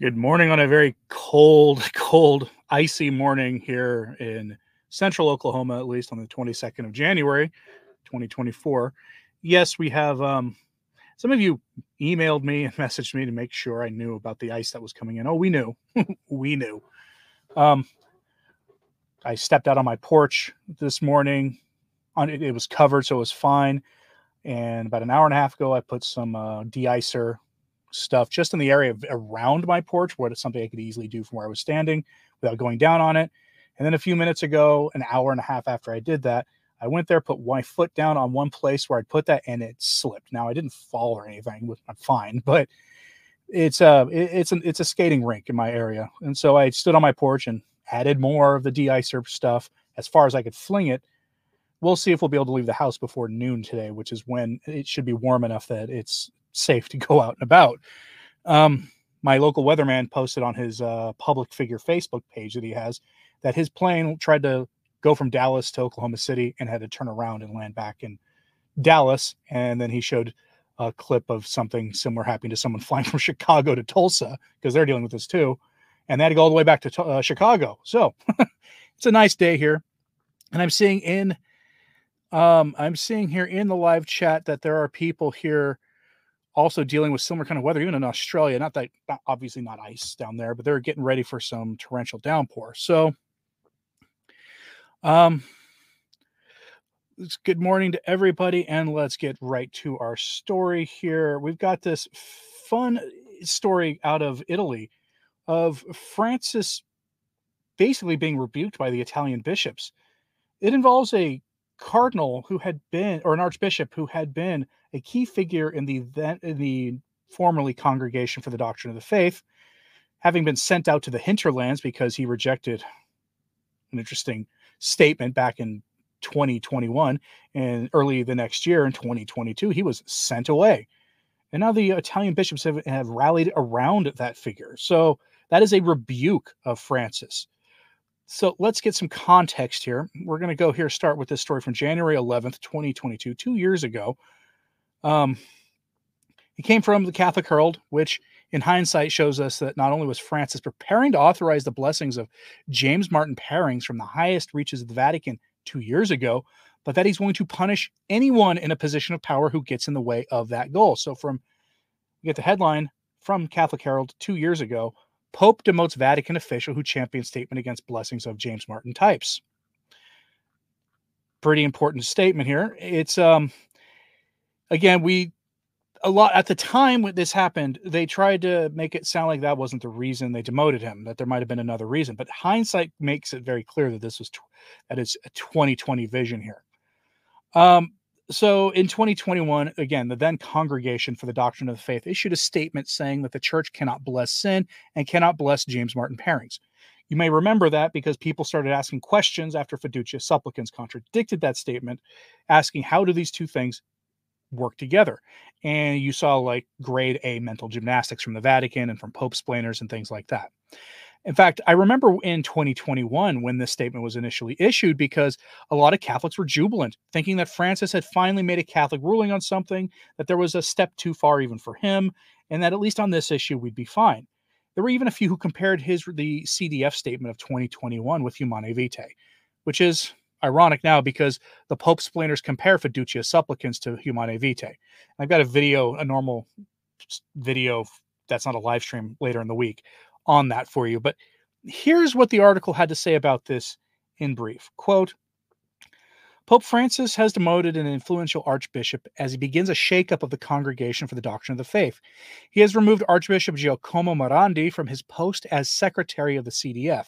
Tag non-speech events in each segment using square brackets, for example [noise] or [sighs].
Good morning on a very cold, [laughs] cold, icy morning here in central Oklahoma, at least on the 22nd of January, 2024. Yes, we have um, some of you emailed me and [laughs] messaged me to make sure I knew about the ice that was coming in. Oh, we knew. [laughs] we knew. Um, I stepped out on my porch this morning. On it, was covered, so it was fine. And about an hour and a half ago, I put some uh, de-icer stuff just in the area of, around my porch, where it's something I could easily do from where I was standing without going down on it. And then a few minutes ago, an hour and a half after I did that, I went there, put my foot down on one place where I'd put that, and it slipped. Now I didn't fall or anything, I'm fine, [laughs] but it's uh, a it's an it's a skating rink in my area, and so I stood on my porch and added more of the de-icer stuff as far as I could fling it. We'll see if we'll be able to leave the house before noon today, which is when it should be warm enough that it's safe to [laughs] go out and about. Um, my local weatherman posted on his uh, public figure Facebook page that he has that his plane tried to go from Dallas to Oklahoma City and had to turn around and land back in Dallas. And then he showed a clip of something similar happening to someone [laughs] flying from Chicago to Tulsa because they're dealing with this too. And they had to go all the way back to uh, Chicago. So [laughs] it's a nice day here. And I'm seeing in um, I'm seeing here in the live chat that there are people here also dealing with similar kind of weather, even in Australia. Not that, not, obviously, not ice down there, but they're getting ready for some torrential downpour. So, um, it's good morning to everybody, and let's get right to our story here. We've got this fun story out of Italy of Francis basically being rebuked by the Italian bishops. It involves a cardinal who had been, or an archbishop who had been a key figure in the then in the formerly Congregation for the Doctrine of the Faith, having been sent out to the hinterlands because he rejected an interesting statement back in 2021 and early the next year in 2022 he was sent away and now the italian bishops have, have rallied around that figure so that is a rebuke of francis so let's get some context here. We're going to go here, start with this story from January 11th, 2022, two years ago. Um, he came from the Catholic Herald, which in hindsight shows us that not only was Francis preparing to authorize the blessings of James Martin Pairings from the highest reaches of the Vatican two years ago, but that he's going to punish anyone in a position of power who gets in the way of that goal. So from you get the headline from Catholic Herald two years ago Pope demotes Vatican official who championed statement against blessings of James Martin types. Pretty important statement here. It's um again, we a lot at the time when this happened, they tried to make it sound like that wasn't the reason they demoted him, that there might have been another reason. But hindsight makes it very clear that this was that is a 2020 vision here. Um, so in 2021, again, the then Congregation for the Doctrine of the Faith issued a statement saying that the church cannot bless sin and cannot bless James Martin Pairings. You may remember that because people started asking questions after Fiducia supplicans contradicted that statement, asking how do these two things work together? And you saw like grade A mental gymnastics from the Vatican and from Pope splainers and things like that. In fact, I remember in 2021 when this statement was initially issued because a lot of Catholics were jubilant, thinking that Francis had finally made a Catholic ruling on something, that there was a step too far even for him, and that at least on this issue we'd be fine. There were even a few who compared his the CDF statement of 2021 with Humanae Vitae, which is ironic now because the Pope splainers compare Fiducia Supplicans to Humanae Vitae. I've got a video, a normal video that's not a live stream later in the week on that for you. But here's what the article had to say about this in brief. Quote, Pope Francis has demoted an influential archbishop as he begins a shakeup of the Congregation for the Doctrine of the Faith. He has removed Archbishop Giacomo Morandi from his post as secretary of the CDF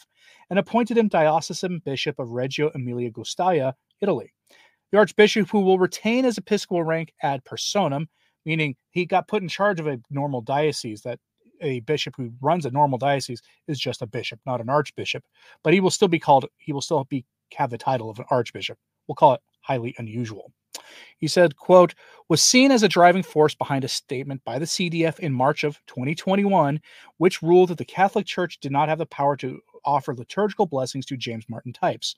and appointed him diocesan bishop of Reggio Emilia Guastalla, Italy. The archbishop, who will retain his episcopal rank ad personam, meaning he got put in charge of a normal diocese that a bishop who runs a normal diocese is just a bishop, not an archbishop. But he will still be called, he will still be have the title of an archbishop. We'll call it highly unusual. He said, quote, was seen as a driving force behind a statement by the CDF in March of 2021, which ruled that the Catholic Church did not have the power to offer liturgical blessings to James Martin types.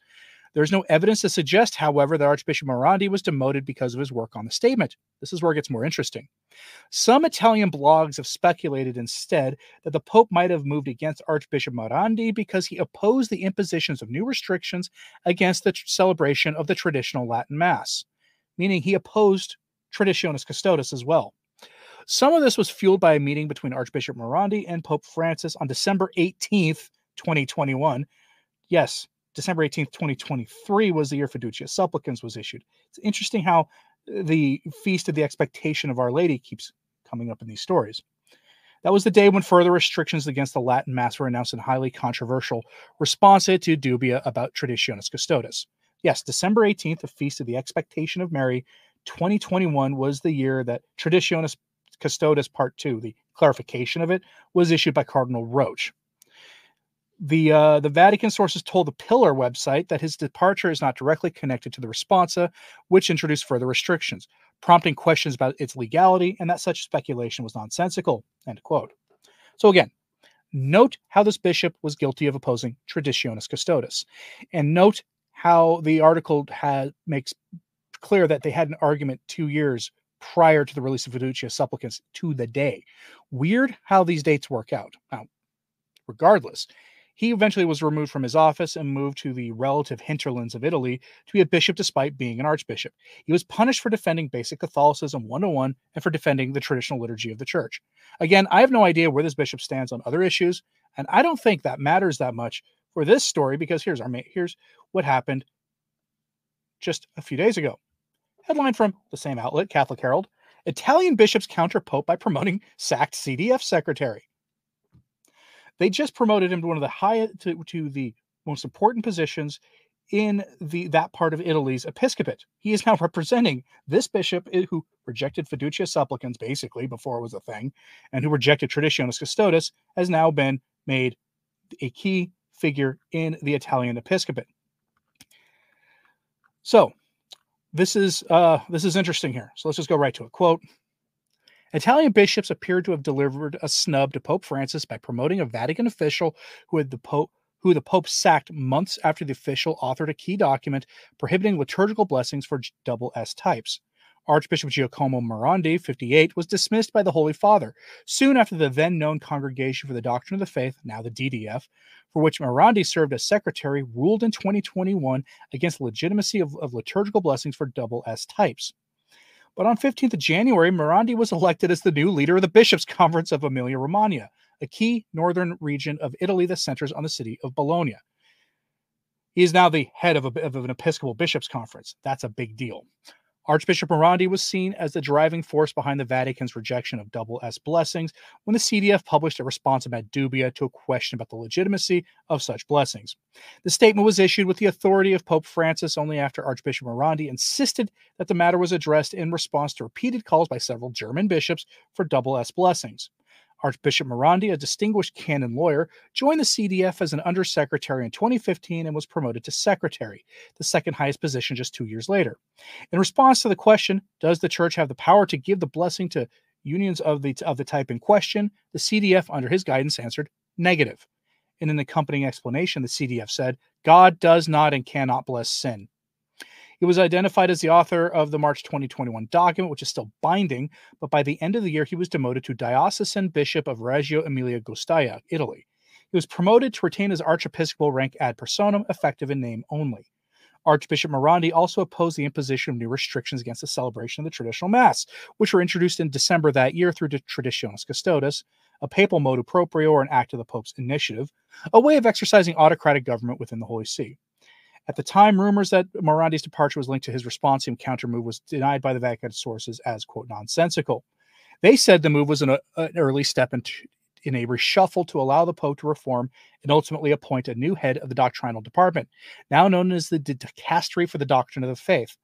There's no evidence to suggest, however, that Archbishop Morandi was demoted because of his work on the statement. This is where it gets more interesting. Some Italian blogs have speculated instead that the Pope might have moved against Archbishop Morandi because he opposed the impositions of new restrictions against the tr- celebration of the traditional Latin Mass, meaning he opposed Traditionis Custodes as well. Some of this was fueled by a meeting between Archbishop Morandi and Pope Francis on December 18th, 2021. Yes, December 18th, 2023 was the year Fiducia Supplicans was issued. It's interesting how uh, the Feast of the Expectation of Our Lady keeps coming up in these stories. That was the day when further restrictions against the Latin Mass were announced in highly controversial response to dubia about Traditionis Custodes. Yes, December 18th, the Feast of the Expectation of Mary, 2021 was the year that Traditionis Custodes Part 2, the clarification of it, was issued by Cardinal Roche. The uh, the Vatican sources told the Pillar website that his departure is not directly connected to the responsa, which introduced further restrictions, prompting questions about its legality and that such speculation was nonsensical. End quote. So again, note how this bishop was guilty of opposing Traditionis Custodes, and note how the article has makes clear that they had an argument two years prior to the release of Fiducia Supplicans to the day. Weird how these dates work out. Now, regardless, he eventually was removed from his office and moved to the relative hinterlands of Italy to be a bishop despite being an archbishop. He was punished for defending basic Catholicism 101 and for defending the traditional liturgy of the church. Again, I have no idea where this bishop stands on other issues, and I don't think that matters that much for this story because here's our here's what happened just a few days ago. Headline from the same outlet, Catholic Herald Italian bishops counter Pope by promoting sacked CDF secretary. They just promoted him to one of the highest to, to the most important positions in the that part of Italy's episcopate. He is [laughs] now representing this bishop who rejected fiducia supplicans basically before it was a thing, and who rejected traditionis custodes has now been made a key figure in the Italian episcopate. So this is uh, this is interesting here. So let's just go right to it. Quote. Italian bishops appeared to have delivered a snub to Pope Francis by promoting a Vatican official who had the Pope who the Pope sacked months after the official authored a key document prohibiting liturgical blessings for double S types. Archbishop Giacomo Morandi, 58, was dismissed by the Holy Father soon after the then known Congregation for the Doctrine of the Faith, now the DDF, for which Morandi served as secretary, ruled in 2021 against legitimacy of, of liturgical blessings for double S types. But on 15th of January, Morandi was elected as the new leader of the Bishops' Conference of Emilia Romagna, a key northern region of Italy that centers on the city of Bologna. He is now the head of, a, of an Episcopal Bishops' Conference. That's a big deal. Archbishop Morandi was seen as the driving force behind the Vatican's rejection of double S blessings when the CDF published a response about dubia to a question about the legitimacy of such blessings. The statement was issued with the authority of Pope Francis only after Archbishop Morandi insisted that the matter was addressed in response to repeated calls by several German bishops for double S blessings. Archbishop Morandi, a distinguished canon lawyer, joined the CDF as an undersecretary in 2015 and was promoted to secretary, the second highest position just two years later. In response to the question, does the church have the power to give the blessing to unions of the, of the type in question, the CDF, under his guidance, answered negative. In an accompanying explanation, the CDF said, God does not and cannot bless sin. He was identified as the author of the March 2021 document, which is still binding, but by the end of the year, he was demoted to diocesan bishop of Reggio Emilia Guastalla, Italy. He was promoted to retain his archiepiscopal rank ad personam, effective in name only. Archbishop Morandi also opposed the imposition of new restrictions against the celebration of the traditional Mass, which were introduced in December that year through the Traditionis Custodes, a papal motu proprio or an act of the Pope's initiative, a way of exercising autocratic government within the Holy See. At the time, rumors that Morandi's departure was linked to his responsive counter move was denied by the Vatican sources as, quote, nonsensical. They said the move was an, uh, an early step in a reshuffle to allow the Pope to reform and ultimately appoint a new head of the doctrinal department, now known as the Dicastery for the Doctrine of the Faith.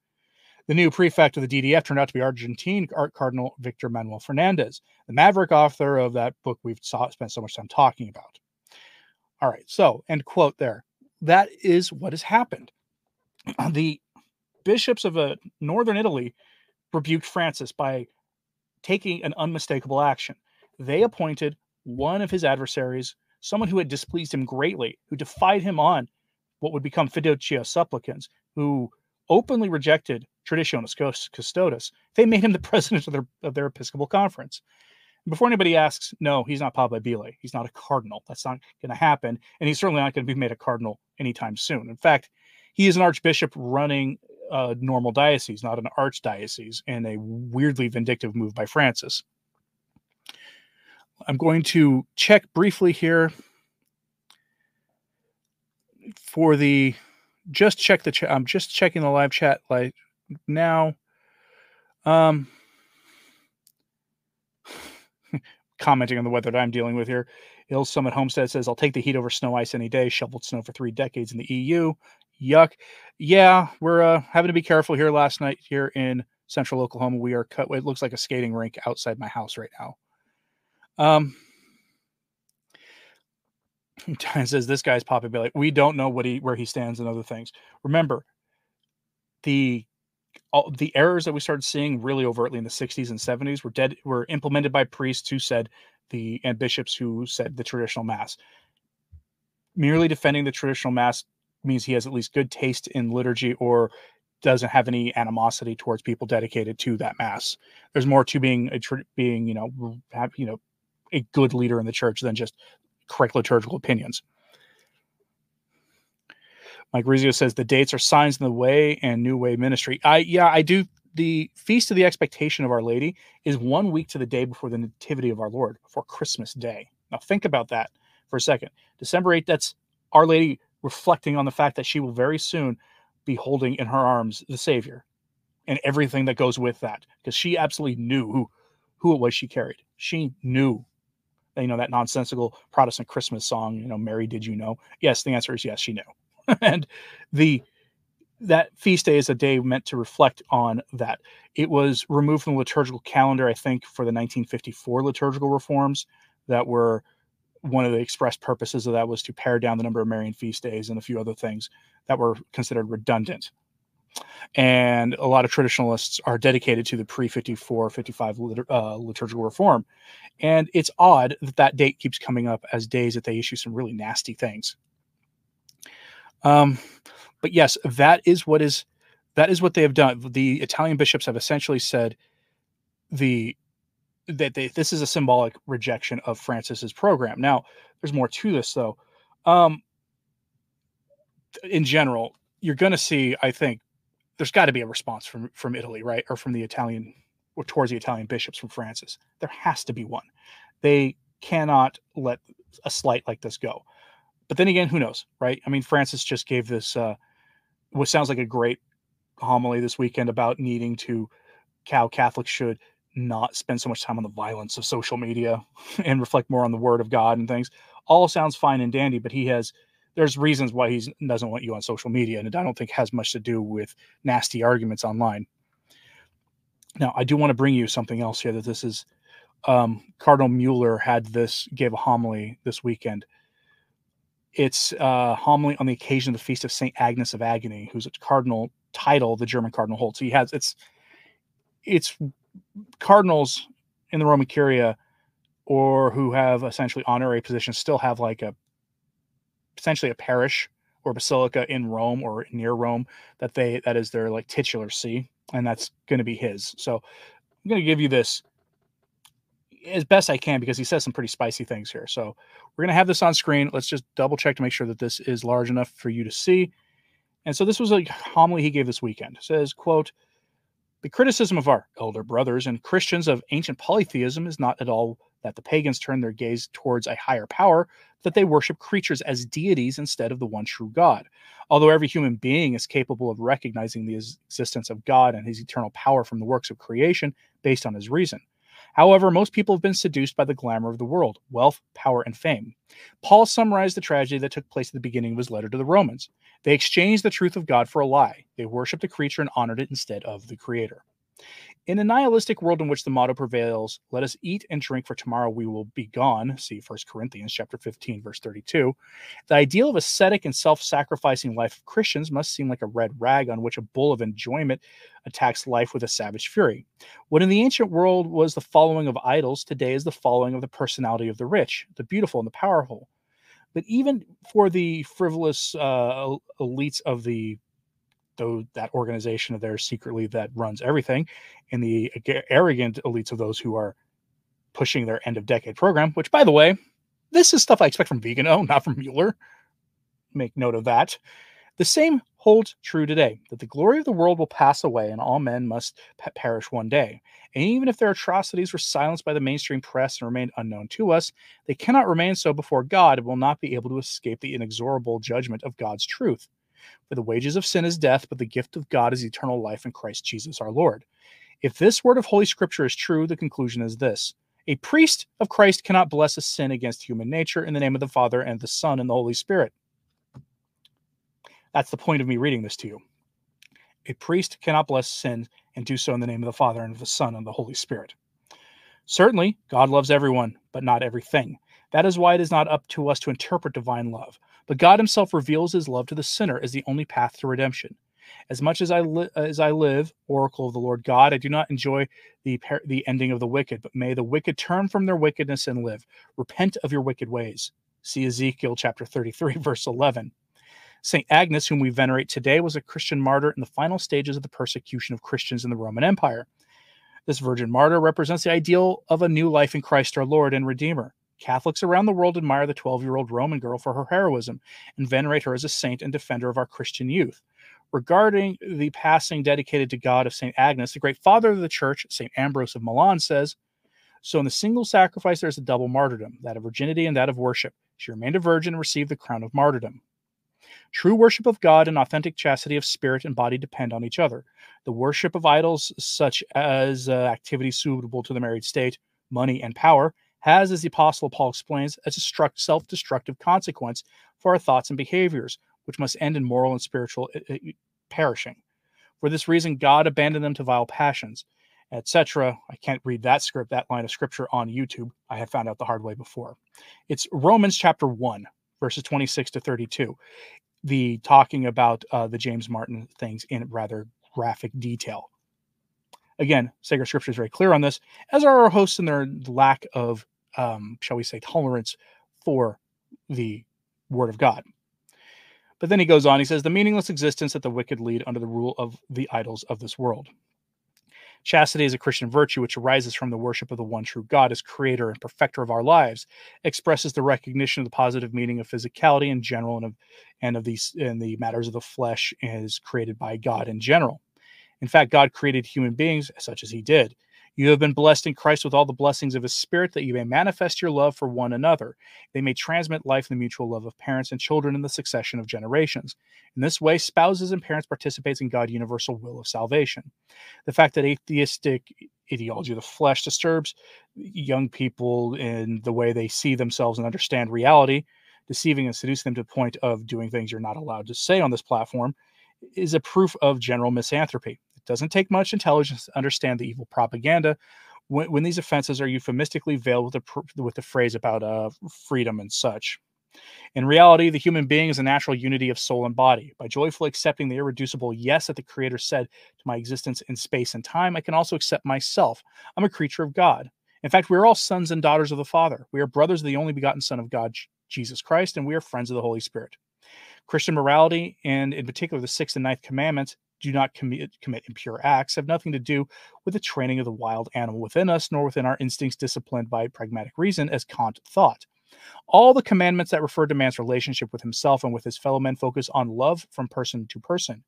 The new prefect of the DDF turned out to be Argentine Art Cardinal Victor Manuel Fernandez, the maverick author of that book we've saw, spent so much time talking about. All right, so end quote there that is what has happened. The bishops of uh, northern Italy rebuked Francis by taking an unmistakable action. They appointed one of his adversaries, someone who had displeased him greatly, who defied him on what would become Fiducia Supplicans, who openly rejected Traditionis Custodes. They made him the [laughs] president of their, of their Episcopal Conference. Before anybody asks, no, he's not papabile. He's not a cardinal. That's not going to happen. And he's certainly not going to be made a cardinal anytime soon. In fact, he is an archbishop running a normal diocese, not an archdiocese, and a weirdly vindictive move by Francis. I'm going to check briefly here for the just check the chat. I'm just checking the live chat like now. Um, commenting on the weather that I'm dealing with here. Hill Summit Homestead says, I'll take the heat over snow ice any day. Shoveled snow for three decades in the EU. Yuck. Yeah, we're uh, having to be careful here last night here in central Oklahoma. We are cut. It looks like a skating rink outside my house right now. Um, [laughs] Diane says this guy's Billy. We don't know what he where he stands and other things. Remember, the all the errors that we started seeing really overtly in the 60s and 70s were dead were implemented by priests who said the and bishops who said the traditional mass. Merely defending the traditional mass means he has at least good taste in liturgy or doesn't have any animosity towards people dedicated to that mass. There's more to being a being you know have you know a good leader in the church than just correct liturgical opinions. Mike Rizio says the dates are signs in the way and new way ministry. I yeah, I do the feast of the expectation of Our Lady is one week to the day before the nativity of our Lord, before Christmas Day. Now think about that for a second. December 8th, that's Our Lady reflecting on the fact that she will very soon be holding in her arms the Savior and everything that goes with that. Because she absolutely knew who who it was she carried. She knew you know that nonsensical Protestant Christmas song, you know, Mary, did you know? Yes, the answer is yes, she knew. [laughs] and the that feast day is a day meant to reflect on that. It was removed from the liturgical calendar, I think, for the 1954 liturgical reforms that were one of the express purposes of that was to pare down the number of Marian feast days and a few other things that were considered redundant. And a lot of traditionalists are dedicated to the pre 54 55 uh, liturgical reform. And it's odd that that date keeps coming up as days that they issue some really nasty things. Um, but yes, that is what is that is what they have done. The Italian bishops have essentially said the that they, this is a symbolic rejection of Francis's program. Now, there's more to this though. Um, in general, you're going to see, I think, there's got to be a response from from Italy, right, or from the Italian or towards the Italian bishops from Francis. There has to be one. They cannot let a slight like this go. But then again, who knows, right? I mean, Francis just gave this uh, what sounds like a great homily this weekend about needing to how Catholics should not spend so much time on the violence of social media [laughs] and reflect more on the word of God and things. All sounds fine and dandy, but he has there's reasons why he doesn't want you on social media, and I don't think has much to do with nasty arguments online. Now, I do want to bring you something else here that this is um, Cardinal Mueller had this gave a homily this weekend it's uh, homily on the occasion of the feast of Saint Agnes of Agony, who's a cardinal title the German cardinal holds. So he has it's it's cardinals in the Roman Curia or who have essentially honorary positions still have like a essentially a parish or basilica in Rome or near Rome that they that is their like titular see, and that's going to be his. So I'm going to give you this as best I can because he says some pretty spicy things here. So we're going to have this on screen. Let's just double check to make sure that this is large enough for you to see. And so this was a homily he gave this weekend. It says, quote, the criticism of our elder brothers and Christians of ancient polytheism is not at all that the pagans turn their gaze towards a higher power, that they worship creatures as deities instead of the one true God. Although every human being is capable of recognizing the existence of God and his eternal power from the works of creation based on his reason. However, most people have been seduced by the glamour of the world, wealth, power, and fame. Paul summarized the tragedy that took place at the beginning of his letter to the Romans. They exchanged the truth of God for a lie. They worshiped the creature and honored it instead of the creator. In a nihilistic world in which the motto prevails, let us eat and drink for tomorrow we will be gone, see 1 Corinthians chapter 15 verse 32, the ideal of ascetic and self-sacrificing life of Christians must seem like a red rag on which a bull of enjoyment attacks life with a savage fury. What in the ancient world was the following of idols, today is the following of the personality of the rich, the beautiful and the powerful. But even for the frivolous uh, elites of the though that organization of theirs secretly that runs everything, and the arrogant elites of those who are pushing their end of decade program, which by the way, this is stuff I expect from Vigano, not from Mueller. Make note of that. The same holds true today that the glory of the world will pass away and all men must perish one day. And even if their atrocities were silenced by the mainstream press and remained unknown to us, they cannot remain so before God and will not be able to escape the inexorable judgment of God's truth. For the wages of sin is death, but the gift of God is eternal life in Christ Jesus our Lord. If this word of Holy Scripture is true, the conclusion is this A priest of Christ cannot bless a sin against human nature in the name of the Father and the Son and the Holy Spirit. That's the point of me reading this to you. A priest cannot bless sin and do so in the name of the Father and of the Son and the Holy Spirit. Certainly, God loves everyone, but not everything. That is why it is not up to us to interpret divine love. But God Himself reveals His love to the sinner as the only path to redemption. As much as I li- as I live, oracle of the Lord God, I do not enjoy the par- the ending of the wicked, but may the wicked turn from their wickedness and live. Repent of your wicked ways. See Ezekiel chapter 33, [laughs] verse 11. St. Agnes, whom we venerate today, was a Christian martyr in the final stages of the persecution of Christians in the Roman Empire. This virgin martyr represents the ideal of a new life in Christ our Lord and Redeemer. Catholics around the world admire the 12 year old Roman girl for her heroism and venerate her as a saint and defender of our Christian youth. Regarding the passing dedicated to God of St. Agnes, the great father of the church, St. Ambrose of Milan, says So in the single sacrifice, there is a double martyrdom, that of virginity and that of worship. She remained a virgin and received the crown of martyrdom. True worship of God and authentic chastity of spirit and body depend on each other. The worship of idols, such as uh, activities suitable to the married state, money, and power, has, as the Apostle Paul explains, a self destructive consequence for our thoughts and behaviors, which must end in moral and spiritual uh, uh, perishing. For this reason, God abandoned them to vile passions, etc. I can't read that script, that line of scripture on YouTube. I have found out the hard way before. It's Romans chapter 1, verses 26 to 32 the talking about uh, the james martin things in rather graphic detail again sacred scripture is very clear on this as are our hosts in their lack of um, shall we say tolerance for the word of god but then he goes on he says the meaningless existence that the wicked lead under the rule of the idols of this world Chastity is a Christian virtue which arises from the worship of the one true God as creator and perfecter of our lives, expresses the recognition of the positive meaning of physicality in general and of and of these and the matters of the flesh is created by God in general. In fact, God created human beings such as he did. You have been blessed in Christ with all the blessings of his spirit that you may manifest your love for one another. They may transmit life in the mutual love of parents and children in the succession of generations. In this way, spouses and parents participate in God's universal will of salvation. The fact that atheistic ideology of the flesh disturbs young people in the way they see themselves and understand reality, deceiving and seducing them to the point of doing things you're not allowed to say on this platform, is a proof of general misanthropy. It doesn't take much intelligence to understand the evil propaganda when, when these offenses are euphemistically veiled with the, with the phrase about uh, freedom and such. In reality, the human being is a natural unity of soul and body. By joyfully accepting the irreducible yes that the Creator said to my existence in space and time, I can also accept myself. I'm a creature of God. In fact, we are all sons and daughters of the Father. We are brothers of the only begotten Son of God, Jesus Christ, and we are friends of the Holy Spirit. Christian morality, and in particular the sixth and ninth commandments, do not commit, commit impure acts have nothing to do with the training of the wild animal within us, nor within our instincts disciplined by pragmatic reason, as Kant thought. All the commandments that refer to man's relationship with himself and with his fellow men focus on love from person to person.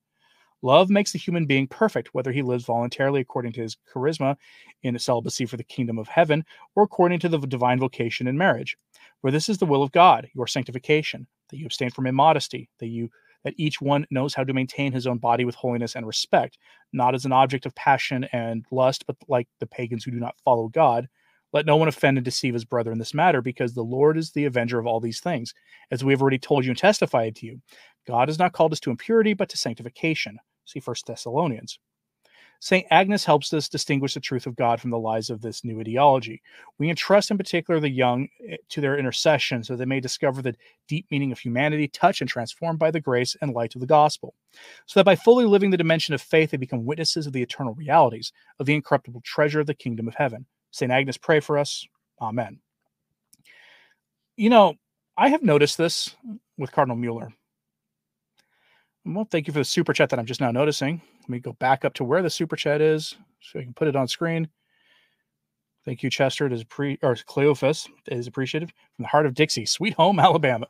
Love makes the human being perfect, whether he lives voluntarily according to his charisma in celibacy for the kingdom of heaven or according to the divine vocation in marriage. For this is the will of God, your sanctification, that you abstain from immodesty, that you that each one knows how to maintain his own body with holiness and respect, not as an object of passion and lust, but like the pagans who do not follow God. Let no one offend and deceive his brother in this matter, because the Lord is the avenger of all these things. As we have already told you and testified to you, God has not called us to impurity, but to sanctification. See First Thessalonians. St. Agnes helps us distinguish the truth of God from the lies of this new ideology. We entrust in particular the young eh, to their intercession so they may discover the deep meaning of humanity, touched and transformed by the grace and light of the gospel, so that by fully living the dimension of faith, they become witnesses of the eternal realities of the incorruptible treasure of the kingdom of heaven. St. Agnes, pray for us. Amen. You know, I have noticed this with Cardinal Mueller. Well, thank you for the super chat that I'm just now noticing. Let me go back up to where the super chat is so I can put it on screen. Thank you, Chester. It is pre or Cleophas. It is appreciated from the heart of Dixie, sweet home, [laughs] Alabama.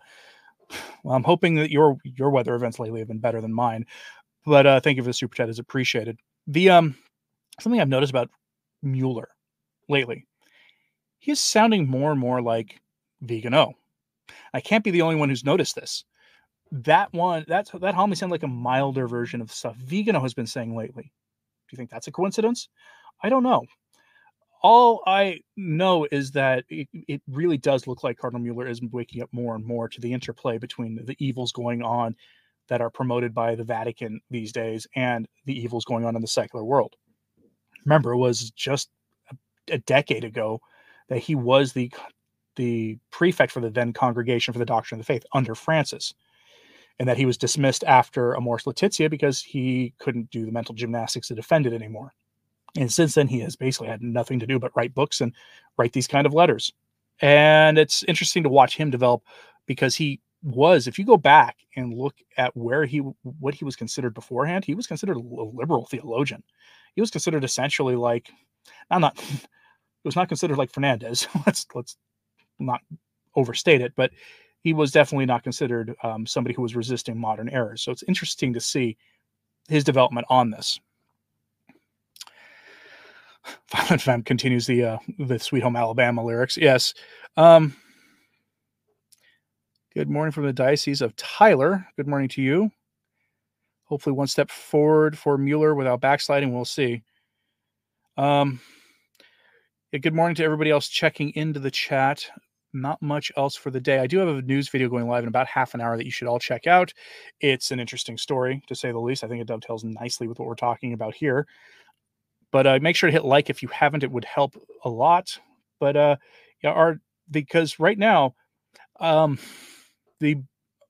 Well, I'm hoping that your your weather events lately have been better than mine. But uh, thank you for the super chat. Is appreciated. The um something I've noticed about Mueller lately, he's sounding more and more like Vigano. I can't be the only one who's noticed this. That one, that's that homily sounded like a milder version of stuff Vigano has been saying lately. Do you think that's a coincidence? I don't know. All I know is that it, it really does look like Cardinal Mueller is waking up more and more to the interplay between the, the evils going on that are promoted by the Vatican these days and the evils going on in the secular world. Remember, it was just a, a decade ago that he was the the prefect for the then Congregation for the Doctrine of the Faith under Francis, and that he was dismissed after Amoris Laetitia because he couldn't do the mental gymnastics to defend it anymore. And since then, he has basically had nothing to do but write books and write these kind of letters. And it's interesting to watch him develop because he was, if you go back and look at where he, what he was considered beforehand, he was considered a liberal theologian. He was considered essentially like, I'm not, [laughs] it was not considered like Fernandez. [laughs] let's let's not overstate it, but he was definitely not considered um, somebody who was resisting modern errors. So it's interesting to see his development on this. [sighs] Violent Femme continues the uh, the Sweet Home Alabama lyrics. Yes. Um, good morning from the Diocese of Tyler. Good morning to you. Hopefully, one step forward for Mueller without backsliding. We'll see. Um, yeah, good morning to everybody else checking into the chat. Not much else for the day. I do have a news video going live in about half an hour that you should all check out. It's an interesting story, to say the least. I think it dovetails nicely with what we're talking about here. But uh, make sure to hit like if you haven't; it would help a lot. But uh, yeah, our because right now, um, the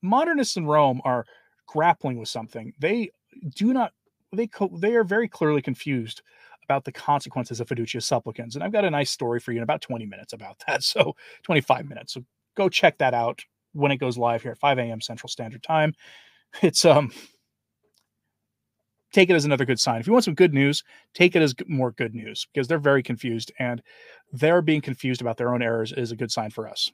modernists in Rome are grappling with something. They do not. They co- they are very clearly confused about the consequences of fiducia supplicans. And I've got a nice story for you in about 20 minutes about [laughs] that. So 25 minutes. So go check that out when it goes live here at 5 a.m. Central Standard Time. It's um take it as another good sign. If you want some good news, take it as more good news because they're very confused and they're being confused about their own errors is a good sign for us.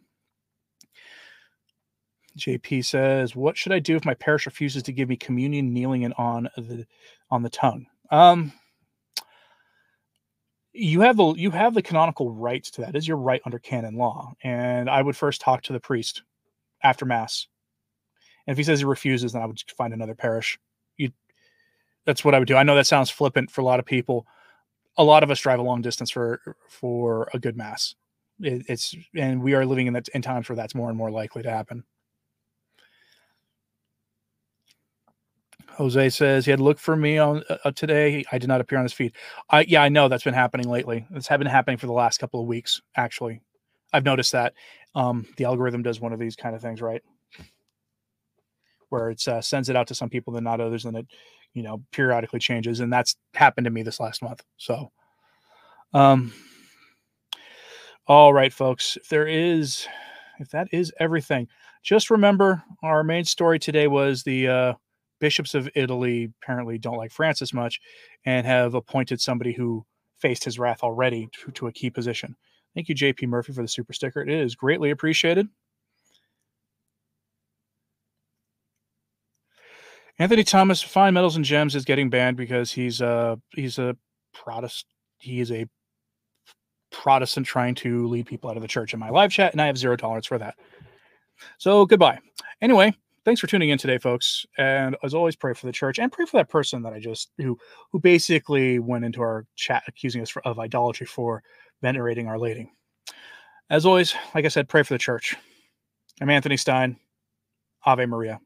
JP says, "What should I do if my parish refuses to give me communion kneeling and on the on the tongue?" Um, you have the you have the canonical rights to that. Is your right under canon law, and I would first talk to the priest after mass. And if he says he refuses, then I would find another parish. You, that's what I would do. I know that sounds flippant for a lot of people. A lot of us drive a long distance for for a good mass. It, it's and we are living in that in times where that's more and more likely to happen. Jose says he had looked for me on uh, uh, today. I did not appear on his feed. I yeah, I know that's been happening lately. It's been happening for the last couple of weeks. Actually, I've noticed that um, the algorithm does one of these kind of things, right? Where it uh, sends it out to some people, then not others, and it you know periodically changes. And that's happened to me this last month. So, um, all right, folks. If there is, if that is everything, just remember our main story today was the. Uh, bishops of Italy apparently don't like Francis much and have appointed somebody who faced his wrath already to, to a key position. Thank you, JP Murphy, for the super sticker. It is greatly appreciated. Anthony Thomas, Fine Metals and Gems, is getting banned because he's a he's a Protestant. He is a Protestant trying to lead people out of the church in my live chat, and I have zero tolerance for that. So goodbye. Anyway, thanks for tuning in today, folks. And as always, pray for the church and pray for that person that I just who who basically went into our chat accusing us for, of idolatry for venerating Our Lady. As always, like I said, pray for the church. I'm Anthony Stine. Ave Maria.